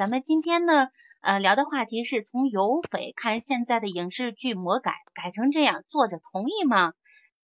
咱们今天呢，呃，聊的话题是从有匪看现在的影视剧魔改改成这样，作者同意吗？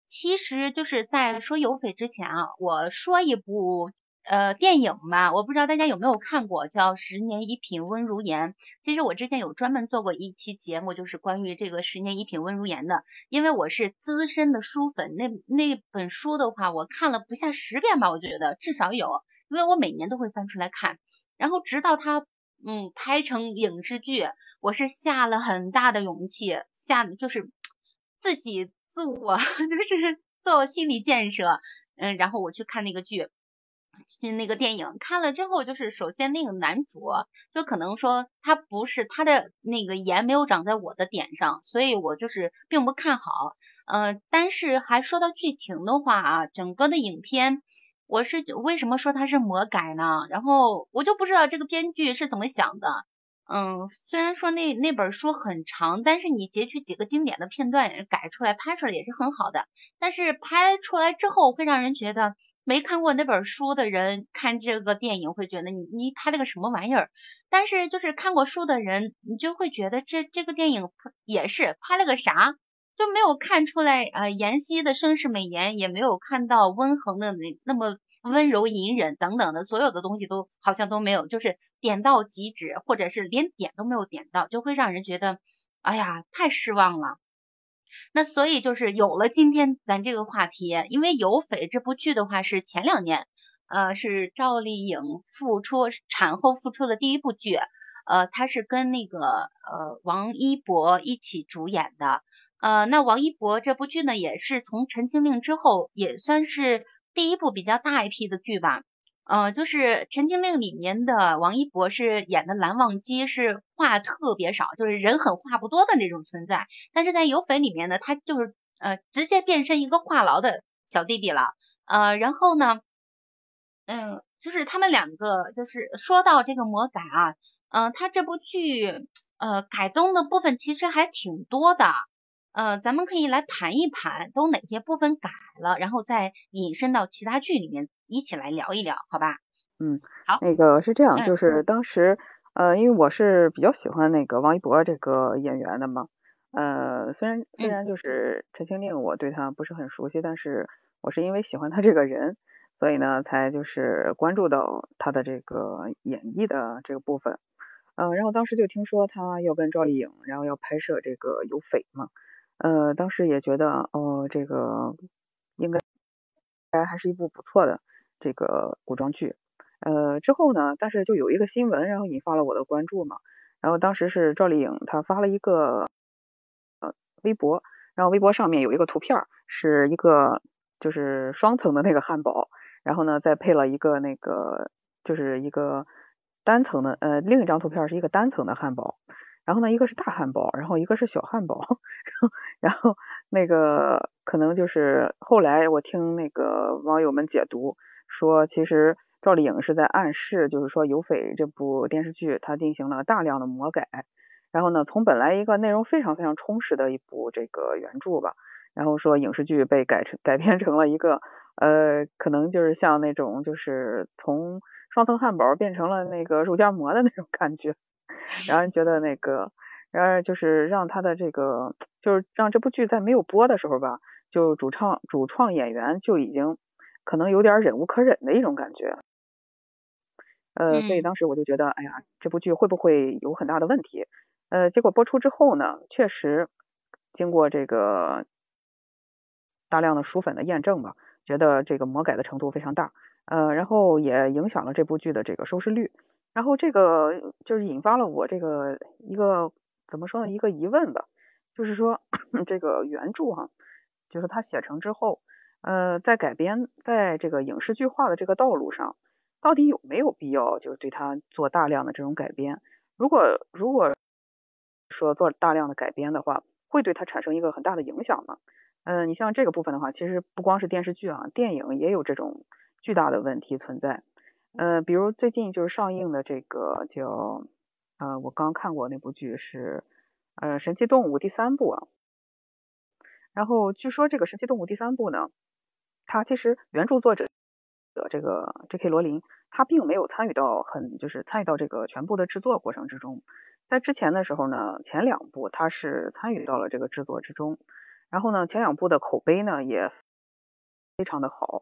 其实就是在说有匪之前啊，我说一部。呃，电影吧，我不知道大家有没有看过，叫《十年一品温如言》。其实我之前有专门做过一期节目，就是关于这个《十年一品温如言》的。因为我是资深的书粉，那那本书的话，我看了不下十遍吧，我觉得至少有，因为我每年都会翻出来看。然后直到它嗯拍成影视剧，我是下了很大的勇气，下就是自己自我 就是做心理建设，嗯，然后我去看那个剧。去那个电影看了之后，就是首先那个男主就可能说他不是他的那个颜没有长在我的点上，所以我就是并不看好。嗯，但是还说到剧情的话啊，整个的影片我是为什么说它是魔改呢？然后我就不知道这个编剧是怎么想的。嗯，虽然说那那本书很长，但是你截取几个经典的片段改出来拍出来也是很好的。但是拍出来之后会让人觉得。没看过那本书的人看这个电影会觉得你你拍了个什么玩意儿，但是就是看过书的人，你就会觉得这这个电影也是拍了个啥，就没有看出来呃妍希的盛世美颜，也没有看到温恒的那那么温柔隐忍等等的所有的东西都好像都没有，就是点到即止，或者是连点都没有点到，就会让人觉得哎呀太失望了。那所以就是有了今天咱这个话题，因为《有匪》这部剧的话是前两年，呃，是赵丽颖复出产后复出的第一部剧，呃，她是跟那个呃王一博一起主演的，呃，那王一博这部剧呢，也是从《陈情令》之后也算是第一部比较大 IP 的剧吧。呃，就是《陈情令》里面的王一博是演的蓝忘机，是话特别少，就是人狠话不多的那种存在。但是在《有匪》里面呢，他就是呃直接变身一个话痨的小弟弟了。呃，然后呢，嗯，就是他们两个，就是说到这个魔改啊，嗯，他这部剧呃改动的部分其实还挺多的。呃，咱们可以来盘一盘，都哪些部分改了，然后再引申到其他剧里面，一起来聊一聊，好吧？嗯，好，那个是这样，就是当时，呃，因为我是比较喜欢那个王一博这个演员的嘛，呃，虽然虽然就是《陈情令》，我对他不是很熟悉，但是我是因为喜欢他这个人，所以呢，才就是关注到他的这个演绎的这个部分，嗯，然后当时就听说他要跟赵丽颖，然后要拍摄这个《有匪》嘛。呃，当时也觉得，哦，这个应该还是一部不错的这个古装剧。呃，之后呢，但是就有一个新闻，然后引发了我的关注嘛。然后当时是赵丽颖她发了一个呃微博，然后微博上面有一个图片，是一个就是双层的那个汉堡，然后呢再配了一个那个就是一个单层的，呃，另一张图片是一个单层的汉堡。然后呢，一个是大汉堡，然后一个是小汉堡，然后那个可能就是后来我听那个网友们解读说，其实赵丽颖是在暗示，就是说《有匪》这部电视剧它进行了大量的魔改，然后呢，从本来一个内容非常非常充实的一部这个原著吧，然后说影视剧被改成改编成了一个呃，可能就是像那种就是从双层汉堡变成了那个肉夹馍的那种感觉。让人觉得那个，然而就是让他的这个，就是让这部剧在没有播的时候吧，就主创主创演员就已经可能有点忍无可忍的一种感觉。呃，所以当时我就觉得，哎呀，这部剧会不会有很大的问题？呃，结果播出之后呢，确实经过这个大量的书粉的验证吧，觉得这个魔改的程度非常大，呃，然后也影响了这部剧的这个收视率。然后这个就是引发了我这个一个怎么说呢？一个疑问吧，就是说 这个原著哈，就是他写成之后，呃，在改编在这个影视剧化的这个道路上，到底有没有必要就是对他做大量的这种改编？如果如果说做大量的改编的话，会对他产生一个很大的影响吗？嗯，你像这个部分的话，其实不光是电视剧啊，电影也有这种巨大的问题存在。呃，比如最近就是上映的这个叫，呃，我刚看过那部剧是，呃，《神奇动物》第三部啊。然后据说这个《神奇动物》第三部呢，它其实原著作者的这个 J.K. 罗琳，他并没有参与到很就是参与到这个全部的制作过程之中。在之前的时候呢，前两部他是参与到了这个制作之中，然后呢，前两部的口碑呢也非常的好，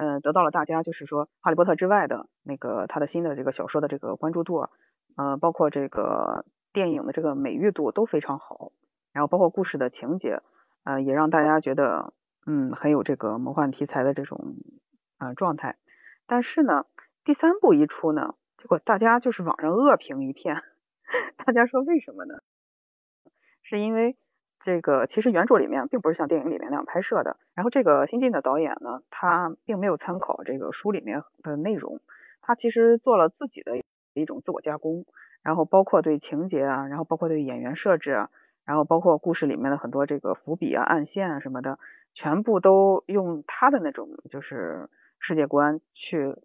呃，得到了大家就是说哈利波特之外的那个他的新的这个小说的这个关注度，呃，包括这个电影的这个美誉度都非常好，然后包括故事的情节，呃，也让大家觉得嗯很有这个魔幻题材的这种呃状态。但是呢，第三部一出呢，结果大家就是网上恶评一片。大家说为什么呢？是因为这个其实原著里面并不是像电影里面那样拍摄的。然后这个新晋的导演呢，他并没有参考这个书里面的内容，他其实做了自己的一种自我加工。然后包括对情节啊，然后包括对演员设置啊，然后包括故事里面的很多这个伏笔啊、暗线啊什么的，全部都用他的那种就是世界观去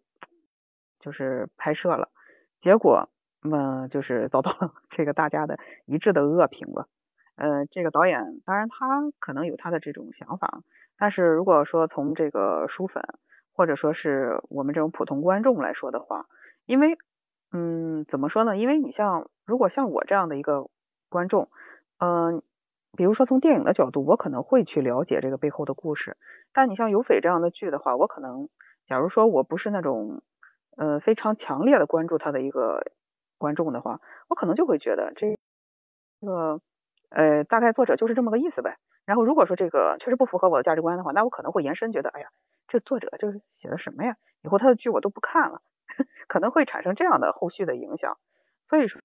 就是拍摄了。结果。那么就是遭到了 这个大家的一致的恶评吧。呃，这个导演当然他可能有他的这种想法，但是如果说从这个书粉或者说是我们这种普通观众来说的话，因为嗯怎么说呢？因为你像如果像我这样的一个观众，嗯，比如说从电影的角度，我可能会去了解这个背后的故事，但你像有匪这样的剧的话，我可能假如说我不是那种呃非常强烈的关注他的一个。观众的话，我可能就会觉得这个呃，大概作者就是这么个意思呗。然后如果说这个确实不符合我的价值观的话，那我可能会延伸觉得，哎呀，这作者就是写的什么呀？以后他的剧我都不看了，可能会产生这样的后续的影响。所以说，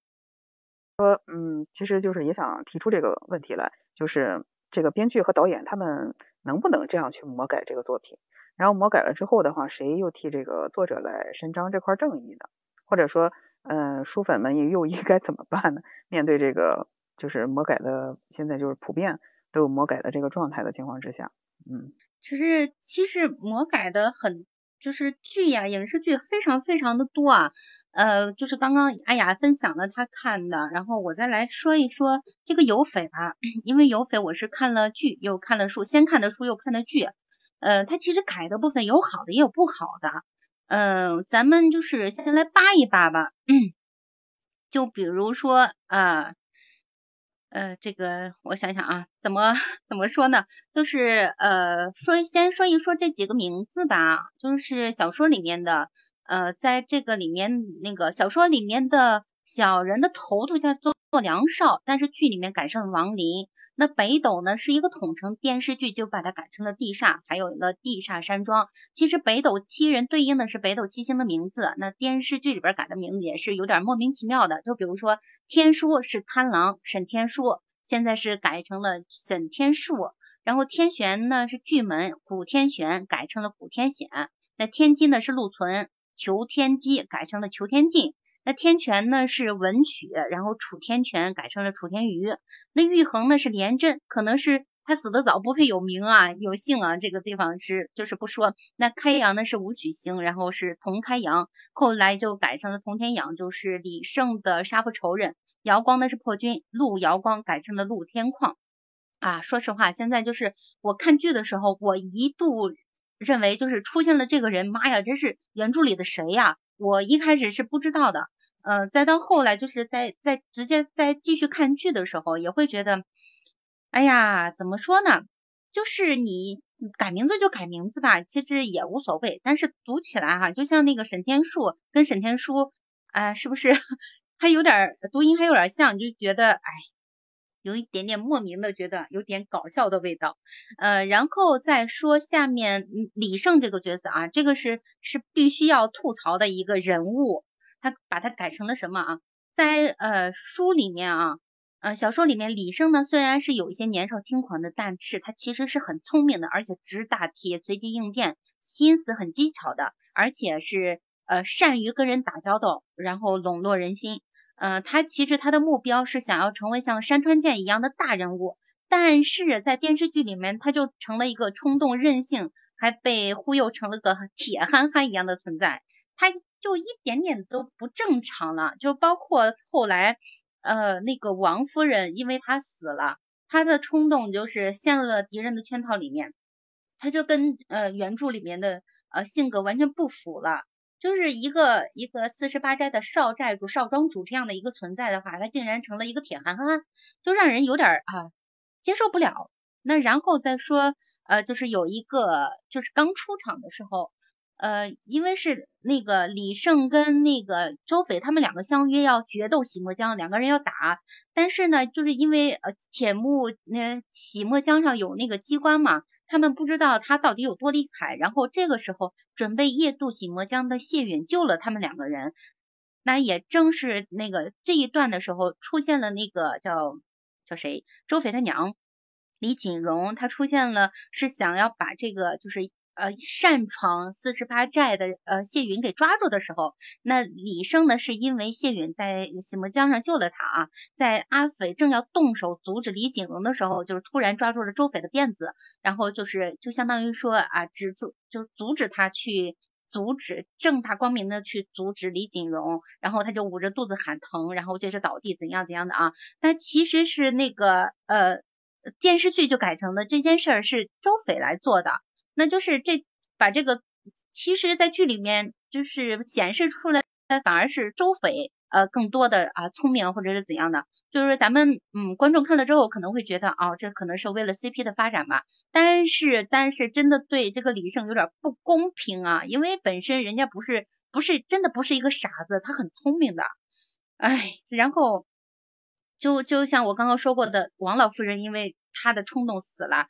嗯，其实就是也想提出这个问题来，就是这个编剧和导演他们能不能这样去魔改这个作品？然后魔改了之后的话，谁又替这个作者来伸张这块正义呢？或者说？嗯，书粉们又应该怎么办呢？面对这个就是魔改的，现在就是普遍都有魔改的这个状态的情况之下，嗯，其实其实魔改的很就是剧呀，影视剧非常非常的多啊。呃，就是刚刚阿雅分享了她看的，然后我再来说一说这个有匪吧，因为有匪我是看了剧又看了书，先看的书又看的剧，呃，它其实改的部分有好的也有不好的。嗯，咱们就是先来扒一扒吧。嗯，就比如说啊，呃这个我想想啊，怎么怎么说呢？就是呃，说先说一说这几个名字吧。就是小说里面的，呃，在这个里面那个小说里面的小人的头头叫做梁少，但是剧里面改成了王林。那北斗呢是一个统称，电视剧就把它改成了地煞，还有了地煞山庄。其实北斗七人对应的是北斗七星的名字，那电视剧里边改的名字也是有点莫名其妙的。就比如说天书是贪狼沈天书，现在是改成了沈天树。然后天玄呢是巨门古天玄，改成了古天险。那天机呢是陆存求天机，改成了求天进。那天权呢是文曲，然后楚天权改成了楚天瑜。那玉衡呢是廉贞，可能是他死的早，不配有名啊，有姓啊。这个地方是就是不说。那开阳呢是武曲星，然后是同开阳，后来就改成了同天养，就是李胜的杀父仇人。瑶光呢是破军，陆瑶光改成了陆天旷。啊，说实话，现在就是我看剧的时候，我一度认为就是出现了这个人，妈呀，这是原著里的谁呀？我一开始是不知道的，呃，再到后来就是在在直接在继续看剧的时候，也会觉得，哎呀，怎么说呢？就是你改名字就改名字吧，其实也无所谓。但是读起来哈，就像那个沈天树跟沈天书，哎，是不是 还有点读音还有点像？就觉得哎。有一点点莫名的觉得有点搞笑的味道，呃，然后再说下面李胜这个角色啊，这个是是必须要吐槽的一个人物，他把他改成了什么啊？在呃书里面啊，呃小说里面李胜呢虽然是有一些年少轻狂的，但是他其实是很聪明的，而且知大体、随机应变，心思很技巧的，而且是呃善于跟人打交道，然后笼络人心。呃，他其实他的目标是想要成为像山川健一样的大人物，但是在电视剧里面他就成了一个冲动任性，还被忽悠成了个 铁憨憨一样的存在，他就一点点都不正常了。就包括后来，呃，那个王夫人，因为他死了，他的冲动就是陷入了敌人的圈套里面，他就跟呃原著里面的呃性格完全不符了。就是一个一个四十八斋的少寨主、少庄主这样的一个存在的话，他竟然成了一个铁憨憨，就让人有点啊接受不了。那然后再说，呃，就是有一个就是刚出场的时候，呃，因为是那个李胜跟那个周斐他们两个相约要决斗洗墨江，两个人要打，但是呢，就是因为呃铁木那洗墨江上有那个机关嘛。他们不知道他到底有多厉害，然后这个时候准备夜渡洗墨江的谢允救了他们两个人。那也正是那个这一段的时候，出现了那个叫叫谁周斐他娘李锦荣，他出现了是想要把这个就是。呃，擅闯四十八寨的呃谢允给抓住的时候，那李胜呢是因为谢允在洗墨江上救了他啊，在阿斐正要动手阻止李景荣的时候，就是突然抓住了周斐的辫子，然后就是就相当于说啊，止住就阻止他去阻止正大光明的去阻止李景荣，然后他就捂着肚子喊疼，然后接着倒地怎样怎样的啊，但其实是那个呃电视剧就改成的这件事儿是周斐来做的。那就是这把这个，其实，在剧里面就是显示出来，反而是周斐呃更多的啊聪明或者是怎样的，就是咱们嗯观众看了之后可能会觉得哦这可能是为了 CP 的发展吧，但是但是真的对这个李胜有点不公平啊，因为本身人家不是不是真的不是一个傻子，他很聪明的，哎，然后就就像我刚刚说过的，王老夫人因为她的冲动死了。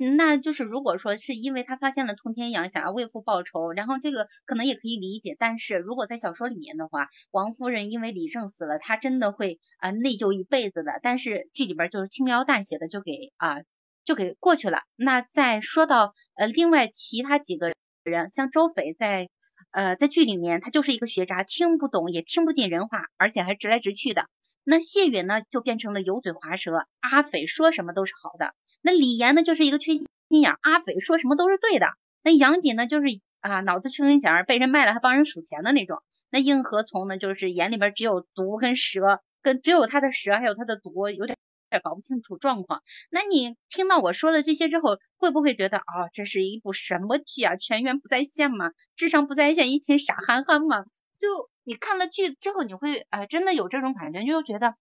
那就是如果说是因为他发现了通天阳，想要为父报仇，然后这个可能也可以理解。但是如果在小说里面的话，王夫人因为李胜死了，她真的会啊内疚一辈子的。但是剧里边就是轻描淡写的就给啊就给过去了。那再说到呃另外其他几个人，像周斐在呃在剧里面他就是一个学渣，听不懂也听不进人话，而且还直来直去的。那谢允呢就变成了油嘴滑舌，阿斐说什么都是好的。那李岩呢，就是一个缺心眼；阿斐说什么都是对的。那杨锦呢，就是啊，脑子缺心眼，被人卖了还帮人数钱的那种。那应和从呢，就是眼里边只有毒跟蛇，跟只有他的蛇还有他的毒，有点有点搞不清楚状况。那你听到我说了这些之后，会不会觉得啊，这是一部什么剧啊？全员不在线嘛？智商不在线，一群傻憨憨嘛？就你看了剧之后，你会啊，真的有这种感觉，就觉得。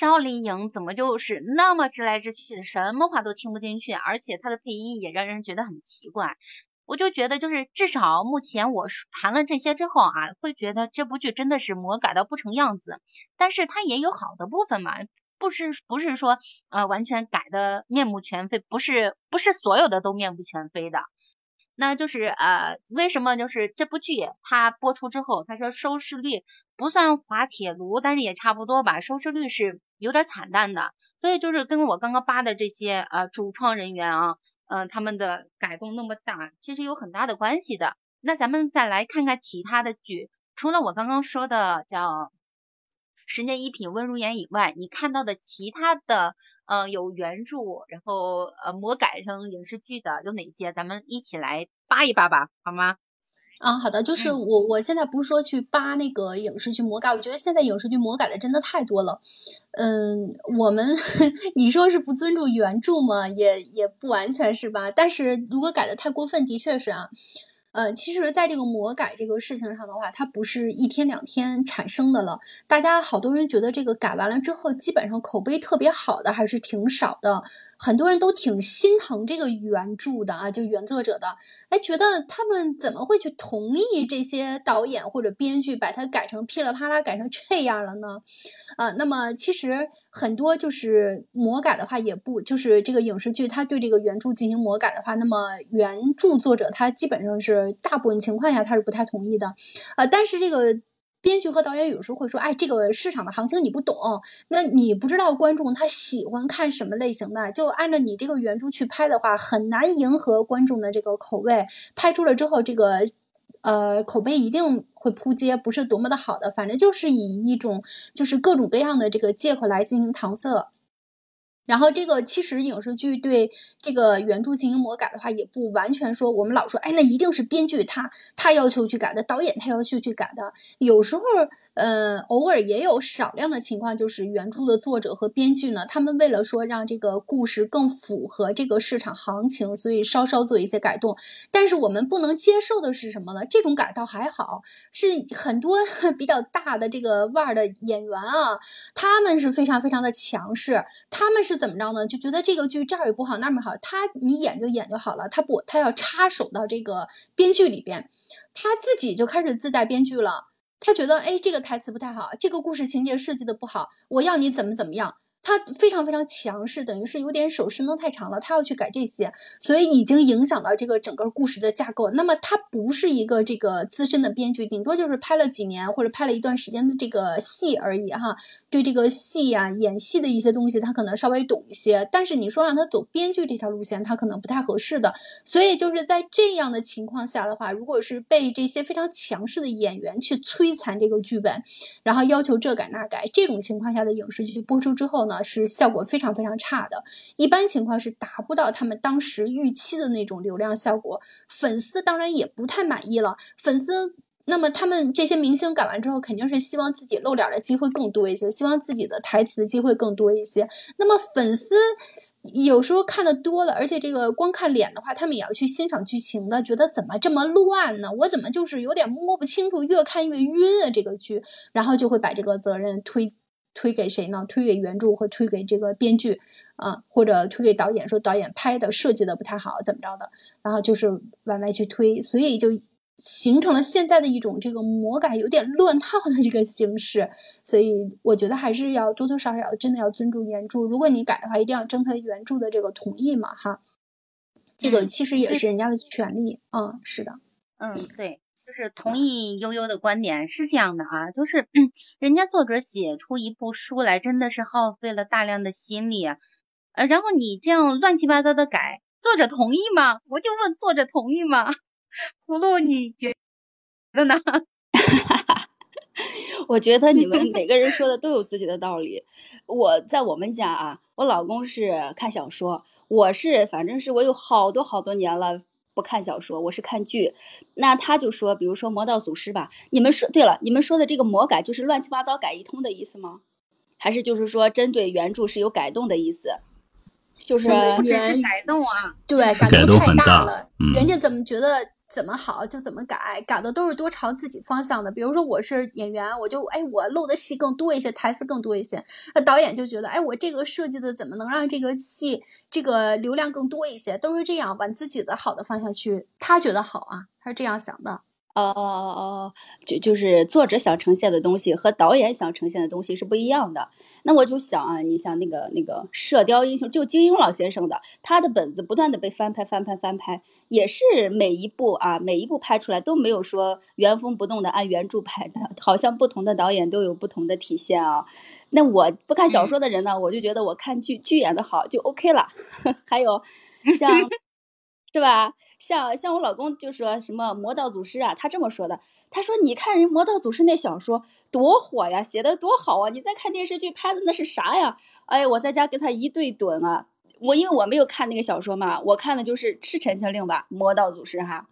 赵丽颖怎么就是那么直来直去的，什么话都听不进去，而且她的配音也让人觉得很奇怪。我就觉得，就是至少目前我谈了这些之后啊，会觉得这部剧真的是魔改到不成样子。但是它也有好的部分嘛，不是不是说呃完全改的面目全非，不是不是所有的都面目全非的。那就是呃，为什么就是这部剧它播出之后，他说收视率不算滑铁卢，但是也差不多吧，收视率是有点惨淡的。所以就是跟我刚刚扒的这些呃主创人员啊，嗯，他们的改动那么大，其实有很大的关系的。那咱们再来看看其他的剧，除了我刚刚说的叫。十年一品温如言以外，你看到的其他的，呃，有原著，然后呃，魔改成影视剧的有哪些？咱们一起来扒一扒吧，好吗？啊，好的，就是我我现在不是说去扒那个影视剧魔改，我觉得现在影视剧魔改的真的太多了。嗯，我们 你说是不尊重原著吗？也也不完全是吧。但是如果改的太过分，的确是啊。呃，其实，在这个魔改这个事情上的话，它不是一天两天产生的了。大家好多人觉得这个改完了之后，基本上口碑特别好的还是挺少的。很多人都挺心疼这个原著的啊，就原作者的，哎，觉得他们怎么会去同意这些导演或者编剧把它改成噼里啪啦改成这样了呢？啊，那么其实很多就是魔改的话，也不就是这个影视剧，它对这个原著进行魔改的话，那么原著作者他基本上是大部分情况下他是不太同意的，啊，但是这个。编剧和导演有时候会说：“哎，这个市场的行情你不懂，那你不知道观众他喜欢看什么类型的，就按照你这个原著去拍的话，很难迎合观众的这个口味。拍出了之后，这个呃口碑一定会扑街，不是多么的好的。反正就是以一种就是各种各样的这个借口来进行搪塞。”然后这个其实影视剧对这个原著进行魔改的话，也不完全说我们老说，哎，那一定是编剧他他要求去改的，导演他要求去改的。有时候，呃，偶尔也有少量的情况，就是原著的作者和编剧呢，他们为了说让这个故事更符合这个市场行情，所以稍稍做一些改动。但是我们不能接受的是什么呢？这种改倒还好，是很多 比较大的这个腕儿的演员啊，他们是非常非常的强势，他们是。是怎么着呢？就觉得这个剧这儿也不好，那儿不好，他你演就演就好了，他不，他要插手到这个编剧里边，他自己就开始自带编剧了。他觉得，哎，这个台词不太好，这个故事情节设计的不好，我要你怎么怎么样。他非常非常强势，等于是有点手伸得太长了，他要去改这些，所以已经影响到这个整个故事的架构。那么他不是一个这个资深的编剧，顶多就是拍了几年或者拍了一段时间的这个戏而已哈。对这个戏呀、演戏的一些东西，他可能稍微懂一些。但是你说让他走编剧这条路线，他可能不太合适的。所以就是在这样的情况下的话，如果是被这些非常强势的演员去摧残这个剧本，然后要求这改那改，这种情况下的影视剧播出之后。是效果非常非常差的，一般情况是达不到他们当时预期的那种流量效果，粉丝当然也不太满意了。粉丝，那么他们这些明星改完之后，肯定是希望自己露脸的机会更多一些，希望自己的台词机会更多一些。那么粉丝有时候看的多了，而且这个光看脸的话，他们也要去欣赏剧情的，觉得怎么这么乱呢？我怎么就是有点摸不清楚，越看越晕啊这个剧，然后就会把这个责任推。推给谁呢？推给原著或推给这个编剧啊，或者推给导演，说导演拍的设计的不太好，怎么着的？然后就是往外去推，所以就形成了现在的一种这个魔改有点乱套的这个形式。所以我觉得还是要多多少少真的要尊重原著。如果你改的话，一定要征得原著的这个同意嘛，哈。这个其实也是人家的权利。嗯，是的。嗯，对。就是同意悠悠的观点是这样的啊，就是嗯，人家作者写出一部书来，真的是耗费了大量的心力啊，呃，然后你这样乱七八糟的改，作者同意吗？我就问作者同意吗？葫芦，你觉得呢？我觉得你们 每个人说的都有自己的道理。我在我们家啊，我老公是看小说，我是反正是我有好多好多年了。不看小说，我是看剧。那他就说，比如说《魔道祖师》吧，你们说对了，你们说的这个魔改就是乱七八糟改一通的意思吗？还是就是说针对原著是有改动的意思？就是不只是改动啊，对，改动太大了，人家怎么觉得？怎么好就怎么改，改的都是多朝自己方向的。比如说我是演员，我就哎我露的戏更多一些，台词更多一些。那导演就觉得哎我这个设计的怎么能让这个戏这个流量更多一些？都是这样往自己的好的方向去，他觉得好啊，他是这样想的。哦哦哦哦，就就是作者想呈现的东西和导演想呈现的东西是不一样的。那我就想啊，你像那个那个《射雕英雄》，就金庸老先生的，他的本子不断的被翻拍、翻拍、翻拍，也是每一部啊，每一部拍出来都没有说原封不动的按原著拍的，好像不同的导演都有不同的体现啊。那我不看小说的人呢，我就觉得我看剧剧演的好就 OK 了。还有像，是吧？像像我老公就说什么《魔道祖师》啊，他这么说的。他说：“你看人《魔道祖师》那小说多火呀，写的多好啊！你再看电视剧拍的那是啥呀？哎，我在家跟他一对怼啊！我因为我没有看那个小说嘛，我看的就是是《陈情令》吧，《魔道祖师》哈。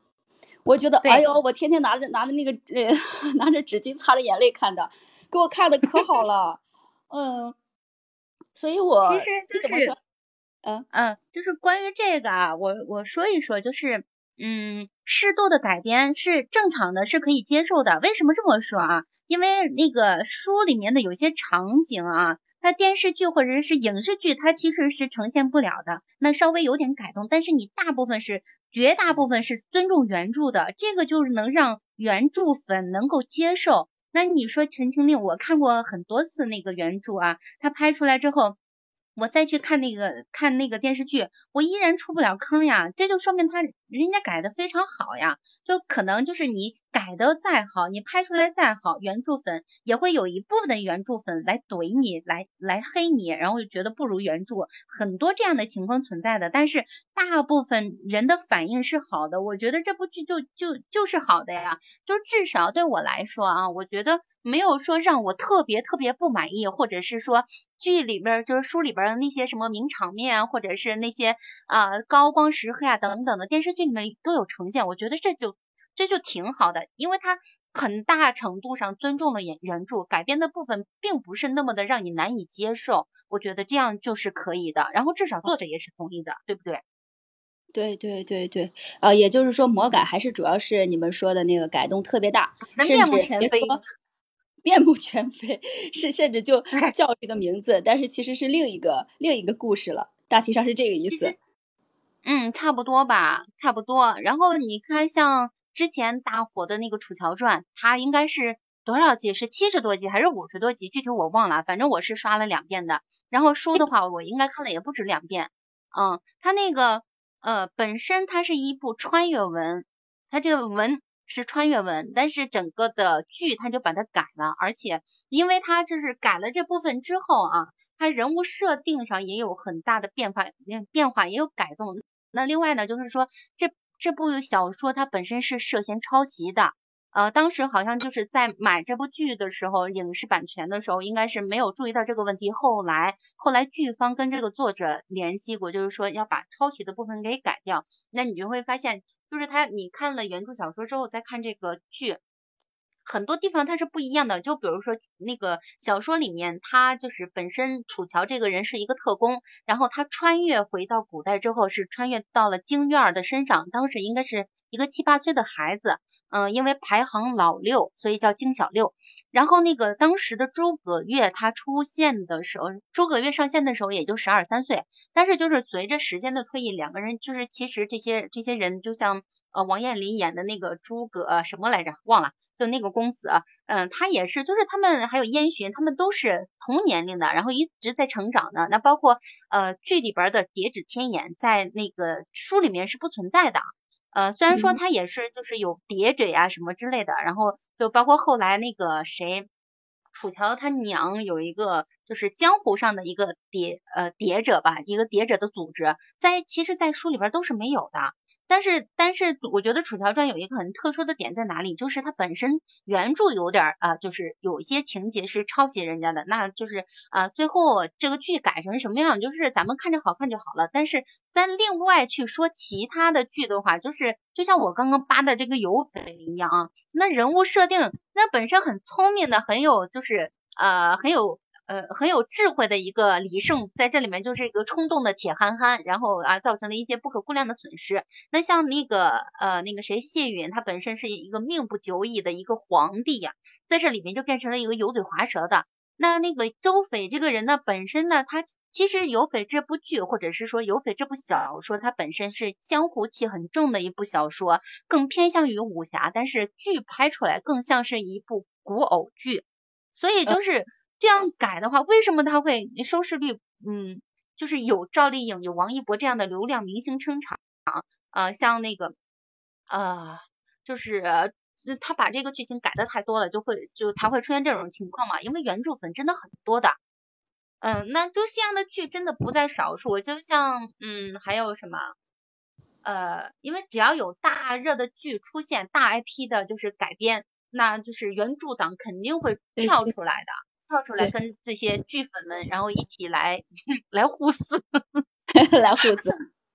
我觉得，哎呦，我天天拿着拿着那个呃 拿着纸巾擦着眼泪看的，给我看的可好了。嗯，所以我其实就是嗯嗯，就是关于这个啊，我我说一说，就是。”嗯，适度的改编是正常的，是可以接受的。为什么这么说啊？因为那个书里面的有些场景啊，它电视剧或者是影视剧，它其实是呈现不了的。那稍微有点改动，但是你大部分是绝大部分是尊重原著的，这个就是能让原著粉能够接受。那你说《陈情令》，我看过很多次那个原著啊，它拍出来之后。我再去看那个看那个电视剧，我依然出不了坑呀，这就说明他人家改的非常好呀，就可能就是你改的再好，你拍出来再好，原著粉也会有一部分的原著粉来怼你，来来黑你，然后就觉得不如原著，很多这样的情况存在的。但是大部分人的反应是好的，我觉得这部剧就就就是好的呀，就至少对我来说啊，我觉得没有说让我特别特别不满意，或者是说剧里边就是书里边的那些什么名场面啊，或者是那些啊高光时刻啊等等的电视。剧里面都有呈现，我觉得这就这就挺好的，因为它很大程度上尊重了原原著，改编的部分并不是那么的让你难以接受，我觉得这样就是可以的。然后至少作者也是同意的，对不对？对对对对，啊，也就是说魔改还是主要是你们说的那个改动特别大，面目全非，面目全非是甚至就叫这个名字，但是其实是另一个另一个故事了，大体上是这个意思。嗯，差不多吧，差不多。然后你看，像之前大火的那个《楚乔传》，它应该是多少集？是七十多集还是五十多集？具体我忘了，反正我是刷了两遍的。然后书的话，我应该看了也不止两遍。嗯，它那个呃，本身它是一部穿越文，它这个文是穿越文，但是整个的剧它就把它改了，而且因为它就是改了这部分之后啊，它人物设定上也有很大的变化，变化也有改动。那另外呢，就是说这这部小说它本身是涉嫌抄袭的，呃，当时好像就是在买这部剧的时候，影视版权的时候，应该是没有注意到这个问题。后来后来剧方跟这个作者联系过，就是说要把抄袭的部分给改掉。那你就会发现，就是他你看了原著小说之后再看这个剧。很多地方它是不一样的，就比如说那个小说里面，他就是本身楚乔这个人是一个特工，然后他穿越回到古代之后，是穿越到了京院的身上，当时应该是一个七八岁的孩子，嗯，因为排行老六，所以叫京小六。然后那个当时的诸葛亮他出现的时候，诸葛亮上线的时候也就十二三岁，但是就是随着时间的推移，两个人就是其实这些这些人就像。呃，王彦霖演的那个诸葛什么来着？忘了，就那个公子，嗯，他也是，就是他们还有燕洵，他们都是同年龄的，然后一直在成长的。那包括呃剧里边的叠纸天眼，在那个书里面是不存在的。呃，虽然说他也是就是有叠纸呀什么之类的，然后就包括后来那个谁，楚乔他娘有一个就是江湖上的一个叠呃叠者吧，一个叠者的组织，在其实，在书里边都是没有的。但是，但是，我觉得《楚乔传》有一个很特殊的点在哪里？就是它本身原著有点啊，就是有一些情节是抄袭人家的，那就是啊，最后这个剧改成什么样，就是咱们看着好看就好了。但是咱另外去说其他的剧的话，就是就像我刚刚扒的这个有匪一样啊，那人物设定那本身很聪明的，很有就是呃很有。呃，很有智慧的一个李胜，在这里面就是一个冲动的铁憨憨，然后啊，造成了一些不可估量的损失。那像那个呃，那个谁，谢允，他本身是一个命不久矣的一个皇帝呀，在这里面就变成了一个油嘴滑舌的。那那个周斐这个人呢，本身呢，他其实有匪这部剧，或者是说有匪这部小说，它本身是江湖气很重的一部小说，更偏向于武侠，但是剧拍出来更像是一部古偶剧，所以就是。这样改的话，为什么他会收视率？嗯，就是有赵丽颖、有王一博这样的流量明星撑场，啊，像那个，呃，就是他把这个剧情改的太多了，就会就才会出现这种情况嘛。因为原著粉真的很多的，嗯，那就这样的剧真的不在少数。就像，嗯，还有什么？呃，因为只要有大热的剧出现，大 IP 的就是改编，那就是原著党肯定会跳出来的。跳出来跟这些剧粉们，然后一起来 来互撕，来互撕。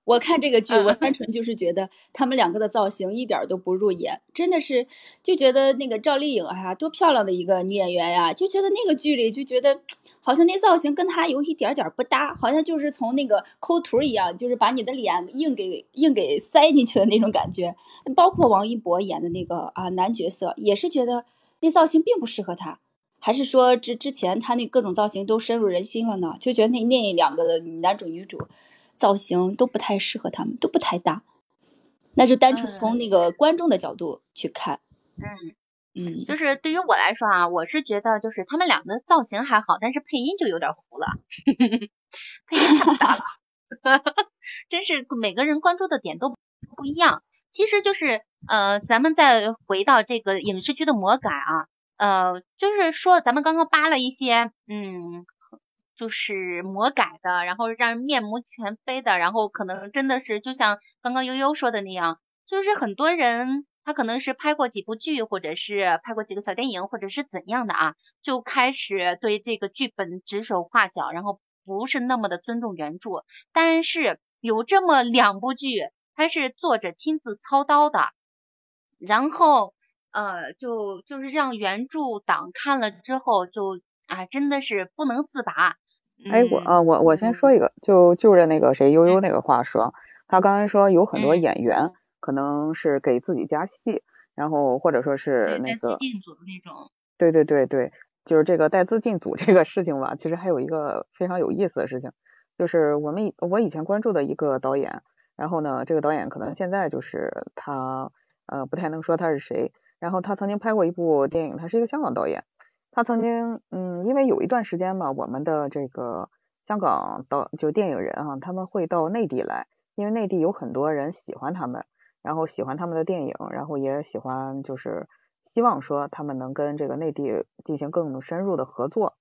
我看这个剧，我单纯就是觉得他们两个的造型一点都不入眼，真的是就觉得那个赵丽颖啊，多漂亮的一个女演员呀，就觉得那个剧里就觉得好像那造型跟她有一点点不搭，好像就是从那个抠图一样，就是把你的脸硬给硬给塞进去的那种感觉。包括王一博演的那个啊男角色，也是觉得那造型并不适合他。还是说之之前他那各种造型都深入人心了呢？就觉得那那两个男主女主造型都不太适合他们，都不太搭。那就单纯从那个观众的角度去看，嗯嗯，就是对于我来说啊，我是觉得就是他们两个造型还好，但是配音就有点糊了，配音太大了，真是每个人关注的点都不一样。其实就是呃，咱们再回到这个影视剧的魔改啊，呃，就是说咱们刚刚扒了一些，嗯，就是魔改的，然后让人面目全非的，然后可能真的是就像刚刚悠悠说的那样，就是很多人。他可能是拍过几部剧，或者是拍过几个小电影，或者是怎样的啊，就开始对这个剧本指手画脚，然后不是那么的尊重原著。但是有这么两部剧，它是作者亲自操刀的，然后呃，就就是让原著党看了之后，就啊，真的是不能自拔。哎，我啊，我我先说一个，就就着那个谁悠悠那个话说，他刚才说有很多演员。可能是给自己加戏，然后或者说是那个进组的那种。对对对对，就是这个带资进组 这个事情吧。其实还有一个非常有意思的事情，就是我们我以前关注的一个导演，然后呢，这个导演可能现在就是他呃不太能说他是谁。然后他曾经拍过一部电影，他是一个香港导演。他曾经嗯，因为有一段时间嘛，我们的这个香港导就是电影人啊，他们会到内地来，因为内地有很多人喜欢他们。然后喜欢他们的电影，然后也喜欢，就是希望说他们能跟这个内地进行更深入的合作，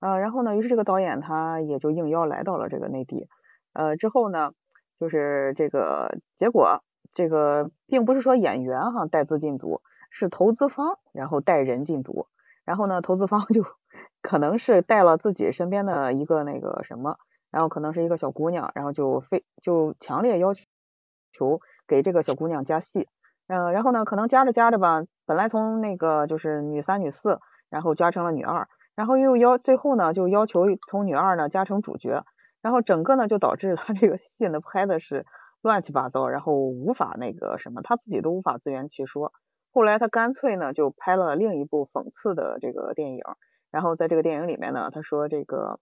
呃，然后呢，于是这个导演他也就应邀来到了这个内地，呃，之后呢，就是这个结果，这个并不是说演员哈带资进组，是投资方然后带人进组，然后呢，投资方就 可能是带了自己身边的一个那个什么，然后可能是一个小姑娘，然后就非就强烈要求。给这个小姑娘加戏，嗯，然后呢，可能加着加着吧，本来从那个就是女三、女四，然后加成了女二，然后又要最后呢，就要求从女二呢加成主角，然后整个呢就导致他这个戏呢拍的是乱七八糟，然后无法那个什么，他自己都无法自圆其说。后来他干脆呢就拍了另一部讽刺的这个电影，然后在这个电影里面呢，他说这个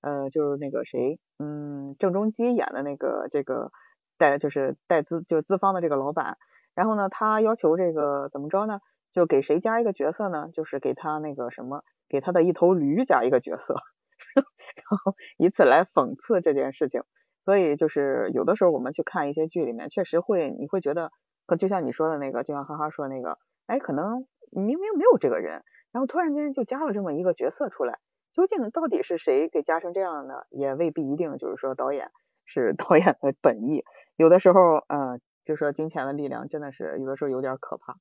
呃就是那个谁，嗯，郑中基演的那个这个。带就是带资就是资方的这个老板，然后呢，他要求这个怎么着呢？就给谁加一个角色呢？就是给他那个什么，给他的一头驴加一个角色，然后以此来讽刺这件事情。所以就是有的时候我们去看一些剧里面，确实会你会觉得，就像你说的那个，就像哈哈说那个，哎，可能明明没有这个人，然后突然间就加了这么一个角色出来，究竟到底是谁给加成这样的？也未必一定就是说导演是 导演的本意。有的时候，嗯，就说金钱的力量真的是有的时候有点可怕，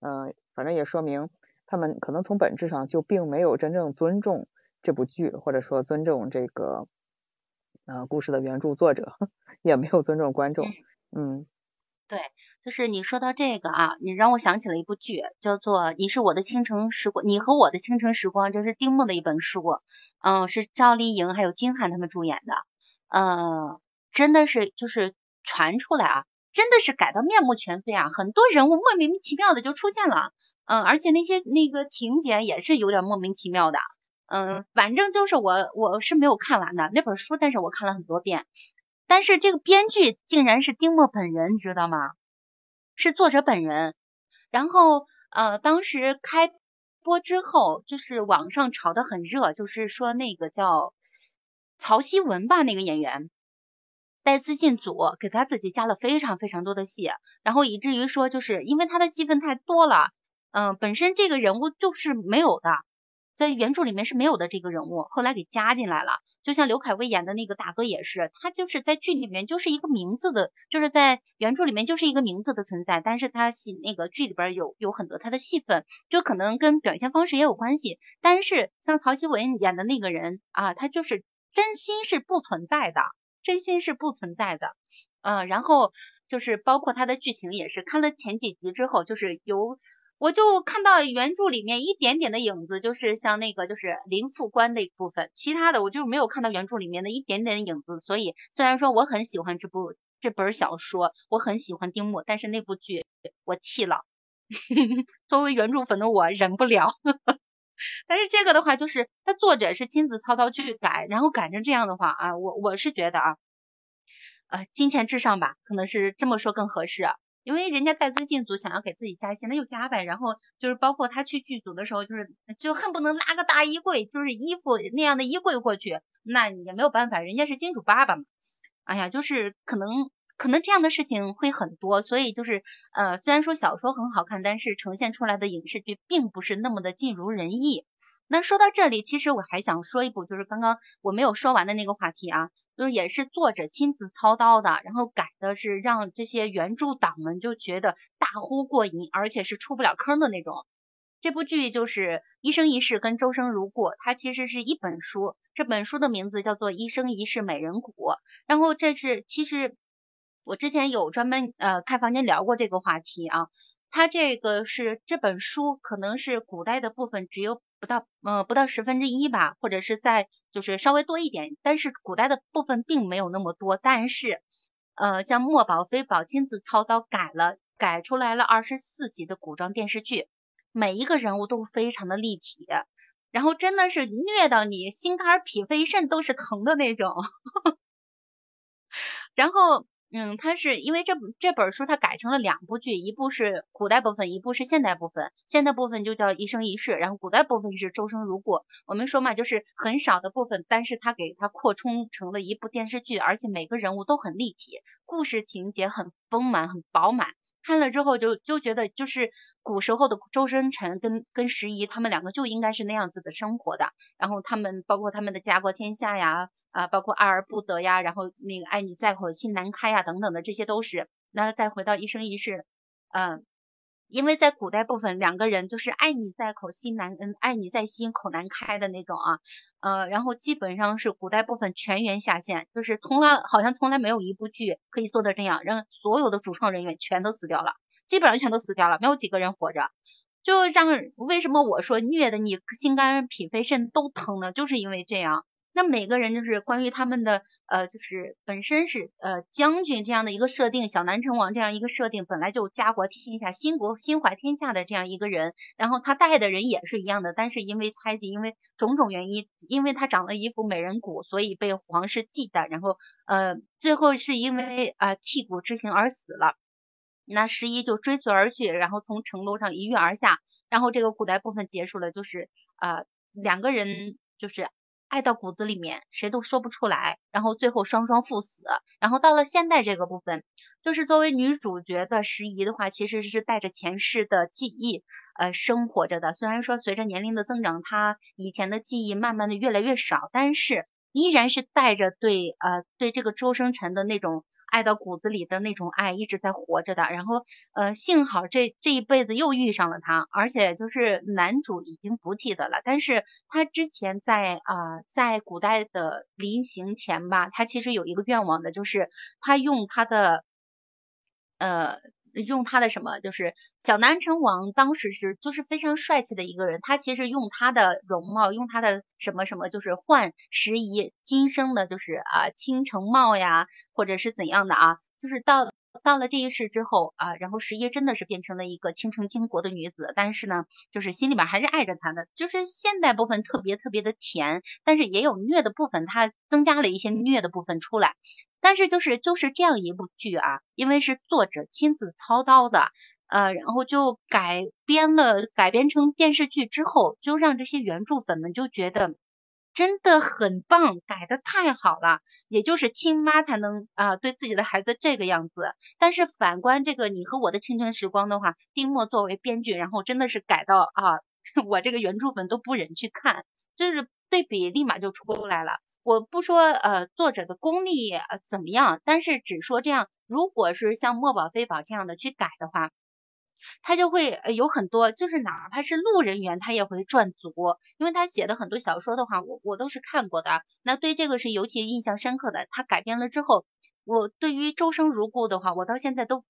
嗯，反正也说明他们可能从本质上就并没有真正尊重这部剧，或者说尊重这个，呃，故事的原著作者，也没有尊重观众，嗯，对，就是你说到这个啊，你让我想起了一部剧，叫做《你是我的倾城时光》，你和我的倾城时光，这是丁墨的一本书，嗯，是赵丽颖还有金瀚他们主演的，呃，真的是就是。传出来啊，真的是改到面目全非啊！很多人物莫名其妙的就出现了，嗯，而且那些那个情节也是有点莫名其妙的，嗯，反正就是我我是没有看完的那本书，但是我看了很多遍。但是这个编剧竟然是丁墨本人，你知道吗？是作者本人。然后呃，当时开播之后，就是网上炒得很热，就是说那个叫曹曦文吧，那个演员。带资进组，给他自己加了非常非常多的戏，然后以至于说，就是因为他的戏份太多了，嗯，本身这个人物就是没有的，在原著里面是没有的这个人物，后来给加进来了。就像刘恺威演的那个大哥也是，他就是在剧里面就是一个名字的，就是在原著里面就是一个名字的存在，但是他戏那个剧里边有有很多他的戏份，就可能跟表现方式也有关系。但是像曹曦文演的那个人啊，他就是真心是不存在的。真心是不存在的，嗯，然后就是包括他的剧情也是，看了前几集之后，就是有我就看到原著里面一点点的影子，就是像那个就是林副官那部分，其他的我就没有看到原著里面的一点点的影子。所以虽然说我很喜欢这部这本小说，我很喜欢丁墨，但是那部剧我气了，作为原著粉的我忍不了。但是这个的话，就是他作者是亲自操刀去改，然后改成这样的话啊，我我是觉得啊，呃，金钱至上吧，可能是这么说更合适。因为人家带资进组，想要给自己加薪，那就加呗。然后就是包括他去剧组的时候，就是就恨不能拉个大衣柜，就是衣服那样的衣柜过去，那也没有办法，人家是金主爸爸嘛。哎呀，就是可能可能这样的事情会很多，所以就是呃，虽然说小说很好看，但是呈现出来的影视剧并不是那么的尽如人意。那说到这里，其实我还想说一部，就是刚刚我没有说完的那个话题啊，就是也是作者亲自操刀的，然后改的是让这些原著党们就觉得大呼过瘾，而且是出不了坑的那种。这部剧就是《一生一世》跟《周生如故》，它其实是一本书，这本书的名字叫做《一生一世美人谷》。然后这是其实我之前有专门呃开房间聊过这个话题啊，它这个是这本书可能是古代的部分只有不到呃不到十分之一吧，或者是在就是稍微多一点，但是古代的部分并没有那么多，但是呃将墨宝非宝亲自操刀改了，改出来了二十四集的古装电视剧。每一个人物都非常的立体，然后真的是虐到你心肝脾肺肾都是疼的那种。然后，嗯，它是因为这这本书它改成了两部剧，一部是古代部分，一部是现代部分。现代部分就叫一生一世，然后古代部分是周生如故。我们说嘛，就是很少的部分，但是它给它扩充成了一部电视剧，而且每个人物都很立体，故事情节很丰满，很饱满。看了之后就就觉得，就是古时候的周生辰跟跟时宜他们两个就应该是那样子的生活的。然后他们包括他们的家国天下呀，啊，包括爱而不得呀，然后那个爱你在口心难开呀，等等的，这些都是。那再回到一生一世，嗯。因为在古代部分，两个人就是爱你在口心难，嗯，爱你在心口难开的那种啊，呃，然后基本上是古代部分全员下线，就是从来好像从来没有一部剧可以做到这样，让所有的主创人员全都死掉了，基本上全都死掉了，没有几个人活着，就让为什么我说虐的你心肝脾肺肾都疼呢？就是因为这样。那每个人就是关于他们的呃，就是本身是呃将军这样的一个设定，小南城王这样一个设定，本来就家国天下、心国心怀天下的这样一个人，然后他带的人也是一样的，但是因为猜忌，因为种种原因，因为他长了一副美人骨，所以被皇室忌惮，然后呃最后是因为啊剔骨之刑而死了。那十一就追随而去，然后从城楼上一跃而下，然后这个古代部分结束了，就是呃两个人就是。爱到骨子里面，谁都说不出来，然后最后双双赴死。然后到了现代这个部分，就是作为女主角的时宜的话，其实是带着前世的记忆，呃，生活着的。虽然说随着年龄的增长，她以前的记忆慢慢的越来越少，但是依然是带着对呃对这个周生辰的那种。爱到骨子里的那种爱一直在活着的，然后呃幸好这这一辈子又遇上了他，而且就是男主已经不记得了，但是他之前在啊在古代的临行前吧，他其实有一个愿望的，就是他用他的呃。用他的什么，就是小南城王当时是就是非常帅气的一个人，他其实用他的容貌，用他的什么什么，就是换时宜今生的，就是啊倾城貌呀，或者是怎样的啊，就是到。到了这一世之后啊，然后十一真的是变成了一个倾城倾国的女子，但是呢，就是心里面还是爱着他的。就是现代部分特别特别的甜，但是也有虐的部分，它增加了一些虐的部分出来。但是就是就是这样一部剧啊，因为是作者亲自操刀的，呃，然后就改编了，改编成电视剧之后，就让这些原著粉们就觉得。真的很棒，改的太好了，也就是亲妈才能啊对自己的孩子这个样子。但是反观这个你和我的青春时光的话，丁墨作为编剧，然后真的是改到啊，我这个原著粉都不忍去看，就是对比立马就出来了。我不说呃作者的功力怎么样，但是只说这样，如果是像墨宝非宝这样的去改的话。他就会有很多，就是哪怕是路人缘，他也会赚足，因为他写的很多小说的话，我我都是看过的。那对这个是尤其印象深刻的。他改编了之后，我对于周生如故的话，我到现在都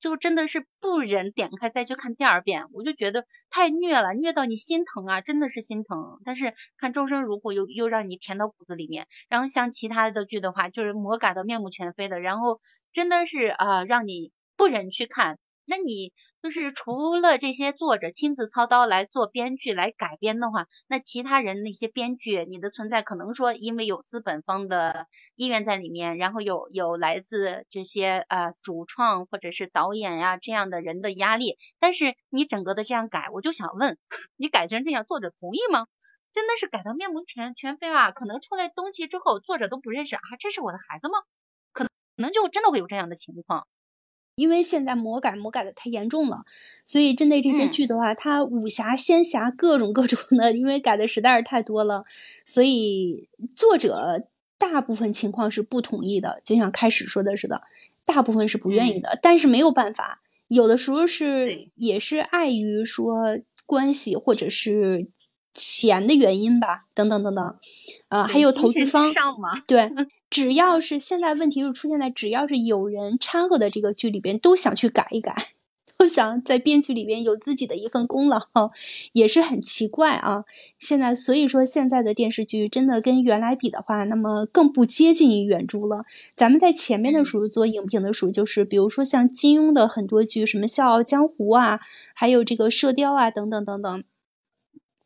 就真的是不忍点开再去看第二遍，我就觉得太虐了，虐到你心疼啊，真的是心疼。但是看周生如故又又让你甜到骨子里面，然后像其他的剧的话，就是魔改的面目全非的，然后真的是啊让你不忍去看。那你就是除了这些作者亲自操刀来做编剧来改编的话，那其他人那些编剧，你的存在可能说因为有资本方的意愿在里面，然后有有来自这些呃主创或者是导演呀这样的人的压力，但是你整个的这样改，我就想问，你改成这样，作者同意吗？真的是改到面目全全非啊？可能出来东西之后，作者都不认识啊，这是我的孩子吗？可能就真的会有这样的情况。因为现在魔改魔改的太严重了，所以针对这些嗯。剧的话，它武侠、仙侠各种各种的，因为改的实在是太多了，所以作者大部分情况是不同意的，就像开始说的似的，大部分是不愿意的，但是没有办法，有的时候是也是碍于说关系或者是钱的原因吧，等等等等，呃、还有投资方，对，只要是现在问题就出现在只要是有人掺和的这个剧里边，都想去改一改，都想在编剧里边有自己的一份功劳，也是很奇怪啊。现在所以说现在的电视剧真的跟原来比的话，那么更不接近于原著了。咱们在前面的时候做影评的时候，就是比如说像金庸的很多剧，什么《笑傲江湖》啊，还有这个《射雕》啊，等等等等。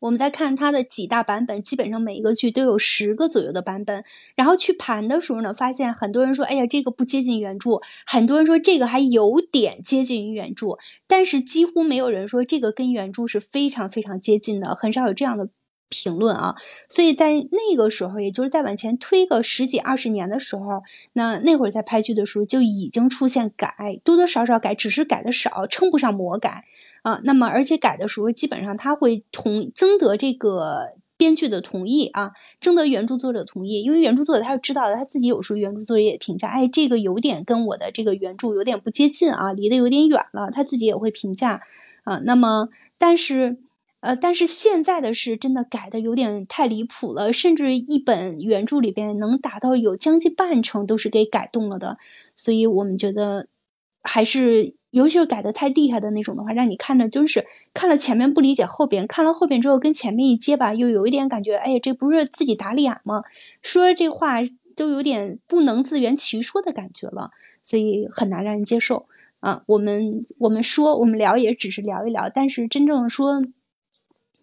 我们再看它的几大版本，基本上每一个剧都有十个左右的版本。然后去盘的时候呢，发现很多人说，哎呀，这个不接近原著；很多人说这个还有点接近于原著，但是几乎没有人说这个跟原著是非常非常接近的，很少有这样的评论啊。所以在那个时候，也就是再往前推个十几二十年的时候，那那会儿在拍剧的时候就已经出现改，多多少少改，只是改的少，称不上魔改。啊，那么而且改的时候，基本上他会同征得这个编剧的同意啊，征得原著作者同意，因为原著作者他是知道的，他自己有时候原著作者也评价，哎，这个有点跟我的这个原著有点不接近啊，离得有点远了，他自己也会评价啊。那么，但是呃，但是现在的是真的改的有点太离谱了，甚至一本原著里边能达到有将近半成都是给改动了的，所以我们觉得还是。尤其是改的太厉害的那种的话，让你看着就是看了前面不理解后边，看了后边之后跟前面一接吧，又有一点感觉，哎，这不是自己打脸吗？说这话都有点不能自圆其说的感觉了，所以很难让人接受啊。我们我们说我们聊也只是聊一聊，但是真正说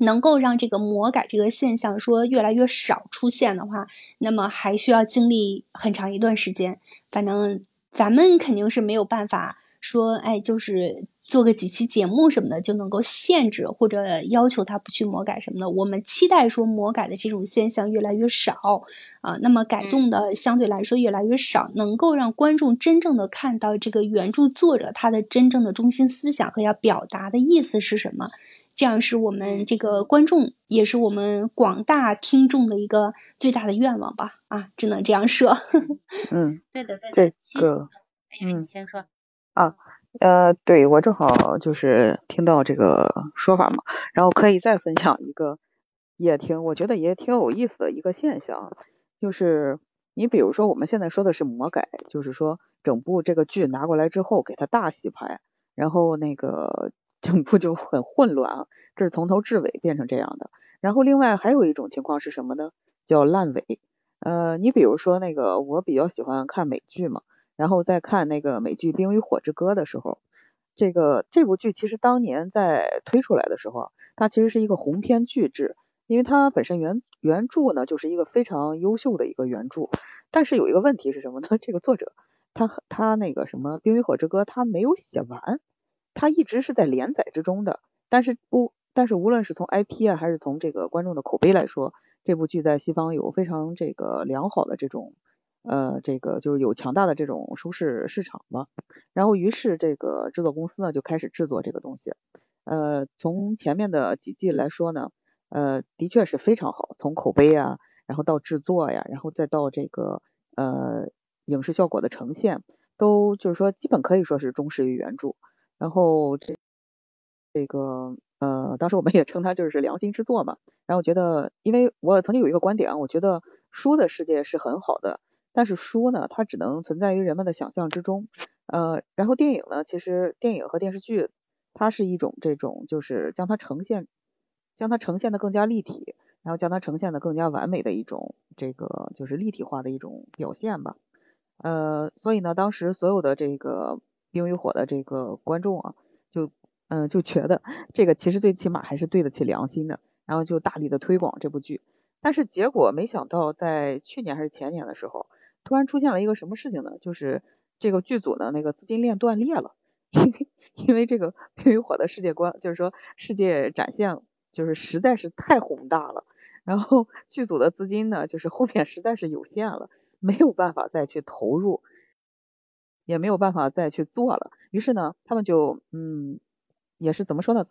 能够让这个魔改这个现象说越来越少出现的话，那么还需要经历很长一段时间。反正咱们肯定是没有办法。说，哎，就是做个几期节目什么的，就能够限制或者要求他不去魔改什么的。我们期待说魔改的这种现象越来越少啊，那么改动的相对来说越来越少，能够让观众真正的看到这个原著作者他的真正的中心思想和要表达的意思是什么。这样是我们这个观众，也是我们广大听众的一个最大的愿望吧？啊，只能这样说。嗯，对的，对的。其实个，哎呀，你先说。啊，呃，对我正好就是听到这个说法嘛，然后可以再分享一个，也挺我觉得也挺有意思的一个现象，就是你比如说我们现在说的是魔改，就是说整部这个剧拿过来之后给它大洗牌，然后那个整部就很混乱啊，这是从头至尾变成这样的。然后另外还有一种情况是什么呢？叫烂尾。呃，你比如说那个我比较喜欢看美剧嘛。然后再看那个美剧《冰与火之歌》的时候，这个这部剧其实当年在推出来的时候，它其实是一个鸿篇巨制，因为它本身原原著呢就是一个非常优秀的一个原著，但是有一个问题是什么呢？这个作者他他那个什么《冰与火之歌》他没有写完，它一直是在连载之中的，但是不但是无论是从 IP 啊还是从这个观众的口碑来说，这部剧在西方有非常这个良好的这种。呃，这个就是有强大的这种收视市场嘛，然后于是这个制作公司呢就开始制作这个东西。呃，从前面的几季来说呢，呃，的确是非常好，从口碑啊，然后到制作呀，然后再到这个呃影视效果的呈现，都就是说基本可以说是忠实于原著。然后这这个呃，当时我们也称它就是良心之作嘛。然后我觉得，因为我曾经有一个观点啊，我觉得书的世界是很好的。但是书呢，它只能存在于人们的想象之中，呃，然后电影呢，其实电影和电视剧，它是一种这种，就是将它呈现，将它呈现的更加立体，然后将它呈现的更加完美的一种，这个就是立体化的一种表现吧，呃，所以呢，当时所有的这个《冰与火》的这个观众啊，就嗯就觉得这个其实最起码还是对得起良心的，然后就大力的推广这部剧，但是结果没想到在去年还是前年的时候。突然出现了一个什么事情呢？就是这个剧组的那个资金链断裂了，因为因为这个《冰与火》的世界观，就是说世界展现就是实在是太宏大了，然后剧组的资金呢，就是后面实在是有限了，没有办法再去投入也没有办法再去做了。于是呢，他们就嗯，也是怎么说呢，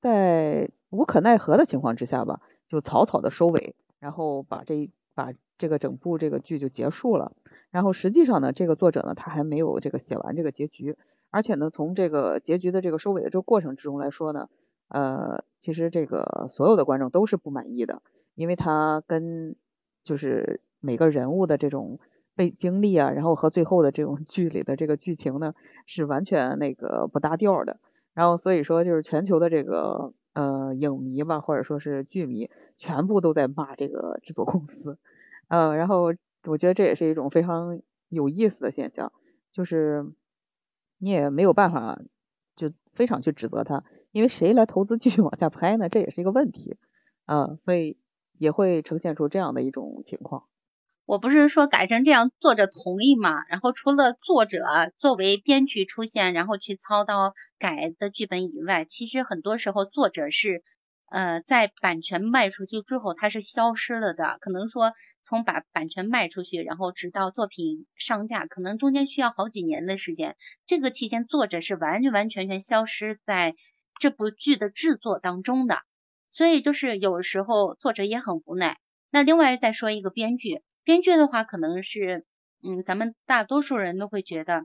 在无可奈何的情况之下吧，就草草的收尾，然后把这把这个整部这个剧就结束了。然后实际上呢，这个作者呢，他还没有这个写完这个结局，而且呢，从这个结局的这个收尾的这个过程之中来说呢，呃，其实这个所有的观众都是不满意的，因为他跟就是每个人物的这种被经历啊，然后和最后的这种 剧里的这个剧情呢，是完全那个不搭调的。然后所以说，就是全球的这个呃影迷吧，或者说是剧迷，全部都在骂这个制作公司，呃，然后。我觉得这也是一种非常有意思的现象，就是你也没有办法就非常去指责他，因为谁来投资继续往下拍呢？这也是一个问题啊，所以也会呈现出这样的一种情况。我不是说改成这样，作者同意嘛？然后除了作者作为编剧出现，然后去操刀改的剧本以外，其实很多时候作者是。呃，在版权卖出去之后，它是消失了的。可能说从把版权卖出去，然后直到作品上架，可能中间需要好几年的时间。这个期间，作者是完完全全消失在这部剧的制作当中的。所以就是有时候作者也很无奈。那另外再说一个编剧，编剧的话，可能是嗯，咱们大多数人都会觉得。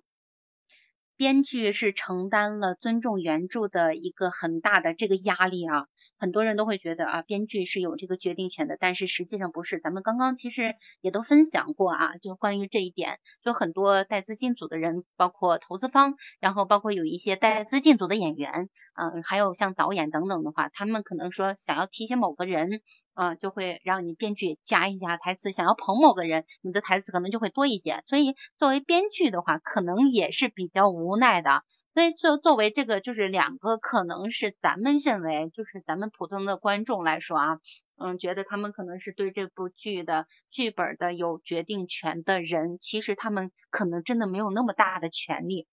编剧是承担了尊重原著的一个很大的这个压力啊，很多人都会觉得啊，编剧是有这个决定权的，但是实际上不是。咱们刚刚其实也都分享过啊，就关于这一点，就很多带资进组的人，包括投资方，然后包括有一些带资进组的演员，嗯，还有像导演等等的话，他们可能说想要提携某个人。啊，就会让你编剧加一加台词，想要捧某个人，你的台词可能就会多一些。所以作为编剧的话，可能也是比较无奈的。所以作作为这个就是两个，可能是咱们认为就是咱们普通的观众来说啊，嗯，觉得他们可能是对这部剧的剧本的有决定权的人，其实他们可能真的没有那么大的权利。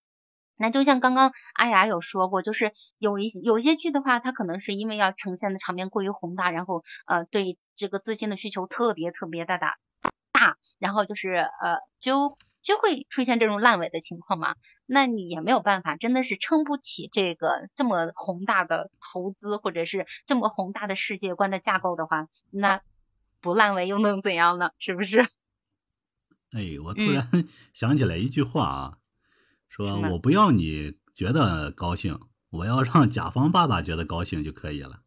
那就像刚刚阿雅有说过，就是有一有一些剧的话，它可能是因为要呈现的场面过于宏大，然后呃对这个资金的需求特别特别的大大，然后就是呃就就会出现这种烂尾的情况嘛。那你也没有办法，真的是撑不起这个这么宏大的投资或者是这么宏大的世界观的架构的话，那不烂尾又能怎样呢？是不是？哎，我突然 想起来一句话啊。说我不要你觉得高兴，我要让甲方爸爸觉得高兴就可以了，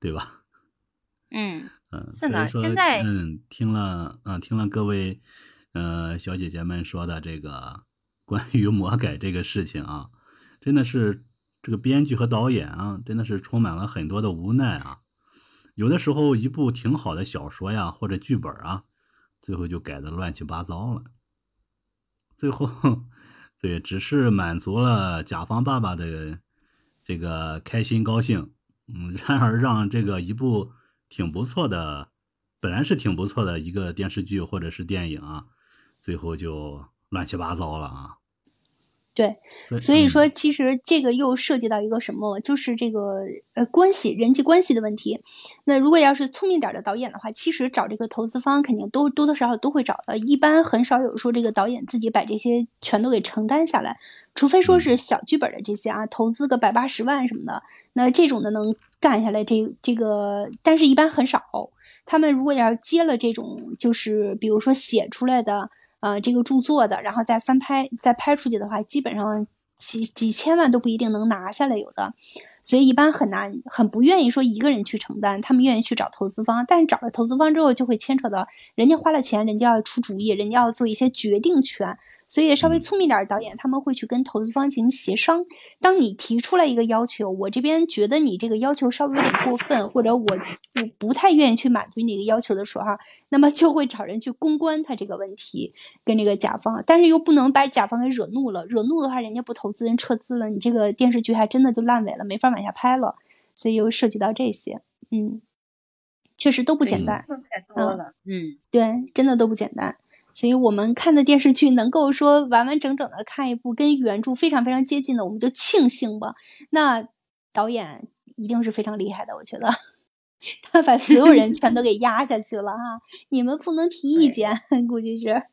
对吧？嗯嗯，是的。现在嗯，听了嗯，听了各位呃小姐姐们说的这个关于魔改这个事情啊，真的是这个编剧和导演啊，真的是充满了很多的无奈啊。有的时候一部挺好的小说呀或者剧本啊，最后就改的乱七八糟了，最后。对，只是满足了甲方爸爸的这个开心高兴，嗯，然而让这个一部挺不错的，本来是挺不错的一个电视剧或者是电影啊，最后就乱七八糟了啊。对，所以说其实这个又涉及到一个什么，就是这个呃关系人际关系的问题。那如果要是聪明点的导演的话，其实找这个投资方肯定都多多少少都会找的。一般很少有说这个导演自己把这些全都给承担下来，除非说是小剧本的这些啊，投资个百八十万什么的，那这种的能干下来这这个，但是一般很少。他们如果要接了这种，就是比如说写出来的。呃，这个著作的，然后再翻拍，再拍出去的话，基本上几几千万都不一定能拿下来，有的，所以一般很难，很不愿意说一个人去承担，他们愿意去找投资方，但是找了投资方之后，就会牵扯到人家花了钱，人家要出主意，人家要做一些决定权。所以稍微聪明点的导演，他们会去跟投资方进行协商。当你提出来一个要求，我这边觉得你这个要求稍微有点过分，或者我我不太愿意去满足你这个要求的时候，哈，那么就会找人去公关他这个问题，跟这个甲方，但是又不能把甲方给惹怒了，惹怒的话，人家不投资，人撤资了，你这个电视剧还真的就烂尾了，没法往下拍了。所以又涉及到这些，嗯，确实都不简单，太多了，嗯，对，真的都不简单。所以我们看的电视剧能够说完完整整的看一部跟原著非常非常接近的，我们就庆幸吧。那导演一定是非常厉害的，我觉得 他把所有人全都给压下去了哈。你们不能提意见，估计是。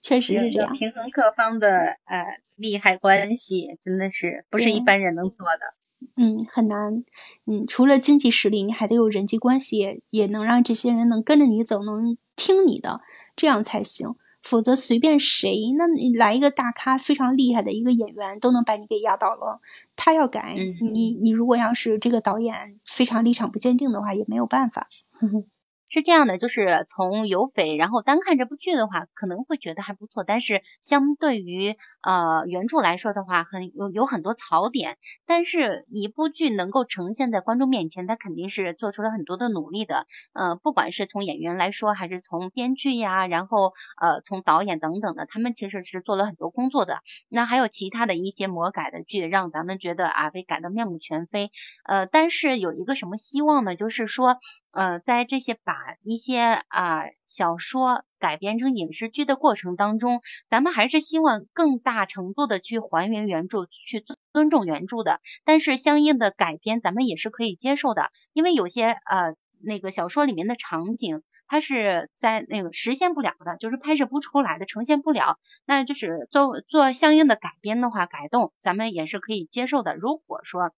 确实是这样。平衡各方的呃利害关系，真的是不是一般人能做的。嗯，很难。嗯，除了经济实力，你还得有人际关系，也能让这些人能跟着你走，能听你的，这样才行。否则随便谁，那你来一个大咖，非常厉害的一个演员，都能把你给压倒了。他要改，你你如果要是这个导演非常立场不坚定的话，也没有办法。是这样的，就是从有匪，然后单看这部剧的话，可能会觉得还不错。但是相对于呃原著来说的话，很有有很多槽点。但是一部剧能够呈现在观众面前，它肯定是做出了很多的努力的。呃，不管是从演员来说，还是从编剧呀，然后呃从导演等等的，他们其实是做了很多工作的。那还有其他的一些魔改的剧，让咱们觉得啊被改得面目全非。呃，但是有一个什么希望呢？就是说。呃，在这些把一些啊小说改编成影视剧的过程当中，咱们还是希望更大程度的去还原原著，去尊重原著的。但是相应的改编，咱们也是可以接受的，因为有些呃那个小说里面的场景，它是在那个实现不了的，就是拍摄不出来的，呈现不了，那就是做做相应的改编的话，改动咱们也是可以接受的。如果说，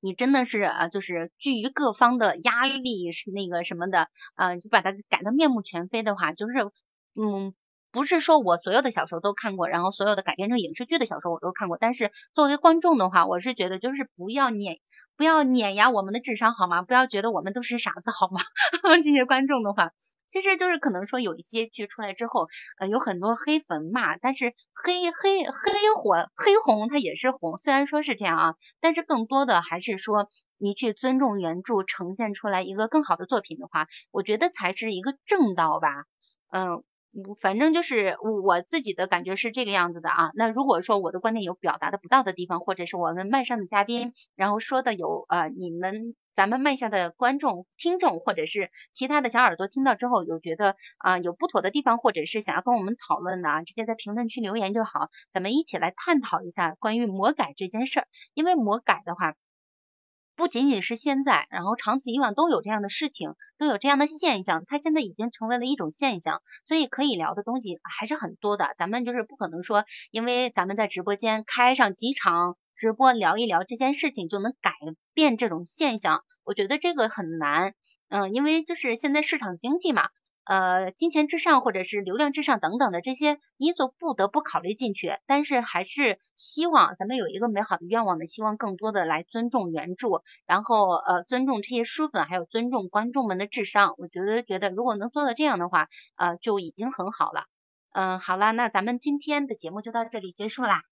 你真的是啊，就是基于各方的压力是那个什么的，呃，就把它改得面目全非的话，就是嗯，不是说我所有的小说都看过，然后所有的改编成影视剧的小说我都看过，但是作为观众的话，我是觉得就是不要碾不要碾压我们的智商好吗？不要觉得我们都是傻子好吗？这些观众的话。其实就是可能说有一些剧出来之后，呃，有很多黑粉骂，但是黑黑黑火黑红它也是红，虽然说是这样啊，但是更多的还是说你去尊重原著，呈现出来一个更好的作品的话，我觉得才是一个正道吧，嗯。反正就是我自己的感觉是这个样子的啊。那如果说我的观点有表达的不到的地方，或者是我们麦上的嘉宾，然后说的有呃你们咱们麦下的观众、听众，或者是其他的小耳朵听到之后有觉得啊有不妥的地方，或者是想要跟我们讨论的啊，直接在评论区留言就好，咱们一起来探讨一下关于魔改这件事儿。因为魔改的话。不仅仅是现在，然后长此以往都有这样的事情，都有这样的现象，它现在已经成为了一种现象，所以可以聊的东西还是很多的。咱们就是不可能说，因为咱们在直播间开上几场直播聊一聊这件事情，就能改变这种现象。我觉得这个很难，嗯，因为就是现在市场经济嘛。呃，金钱至上，或者是流量至上等等的这些因素不得不考虑进去，但是还是希望咱们有一个美好的愿望呢，希望更多的来尊重原著，然后呃尊重这些书粉，还有尊重观众们的智商。我觉得觉得如果能做到这样的话，呃就已经很好了。嗯，好了，那咱们今天的节目就到这里结束啦。